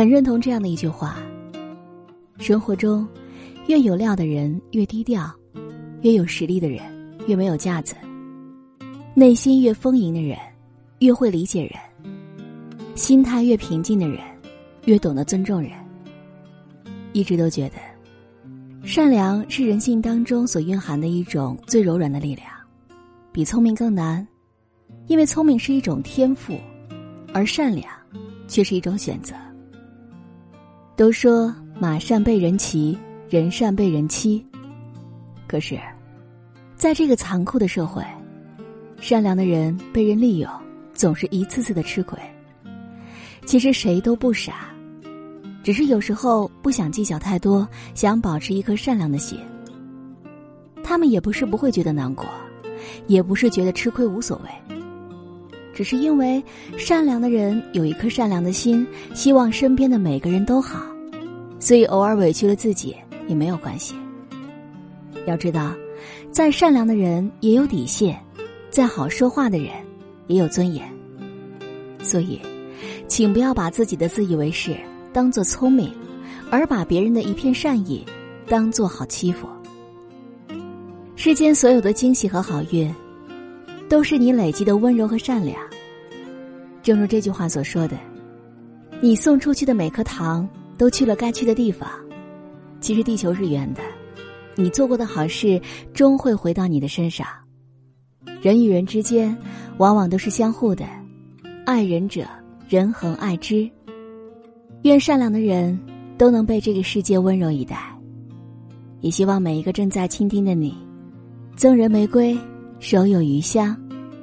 很认同这样的一句话：生活中，越有料的人越低调，越有实力的人越没有架子。内心越丰盈的人，越会理解人；心态越平静的人，越懂得尊重人。一直都觉得，善良是人性当中所蕴含的一种最柔软的力量，比聪明更难。因为聪明是一种天赋，而善良却是一种选择。都说马善被人骑，人善被人欺。可是，在这个残酷的社会，善良的人被人利用，总是一次次的吃亏。其实谁都不傻，只是有时候不想计较太多，想保持一颗善良的心。他们也不是不会觉得难过，也不是觉得吃亏无所谓。只是因为善良的人有一颗善良的心，希望身边的每个人都好，所以偶尔委屈了自己也没有关系。要知道，再善良的人也有底线，再好说话的人也有尊严。所以，请不要把自己的自以为是当做聪明，而把别人的一片善意当做好欺负。世间所有的惊喜和好运。都是你累积的温柔和善良。正如这句话所说的，你送出去的每颗糖都去了该去的地方。其实地球是圆的，你做过的好事终会回到你的身上。人与人之间往往都是相互的，爱人者人恒爱之。愿善良的人都能被这个世界温柔以待。也希望每一个正在倾听的你，赠人玫瑰。手有余香，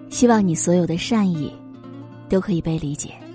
希望你所有的善意，都可以被理解。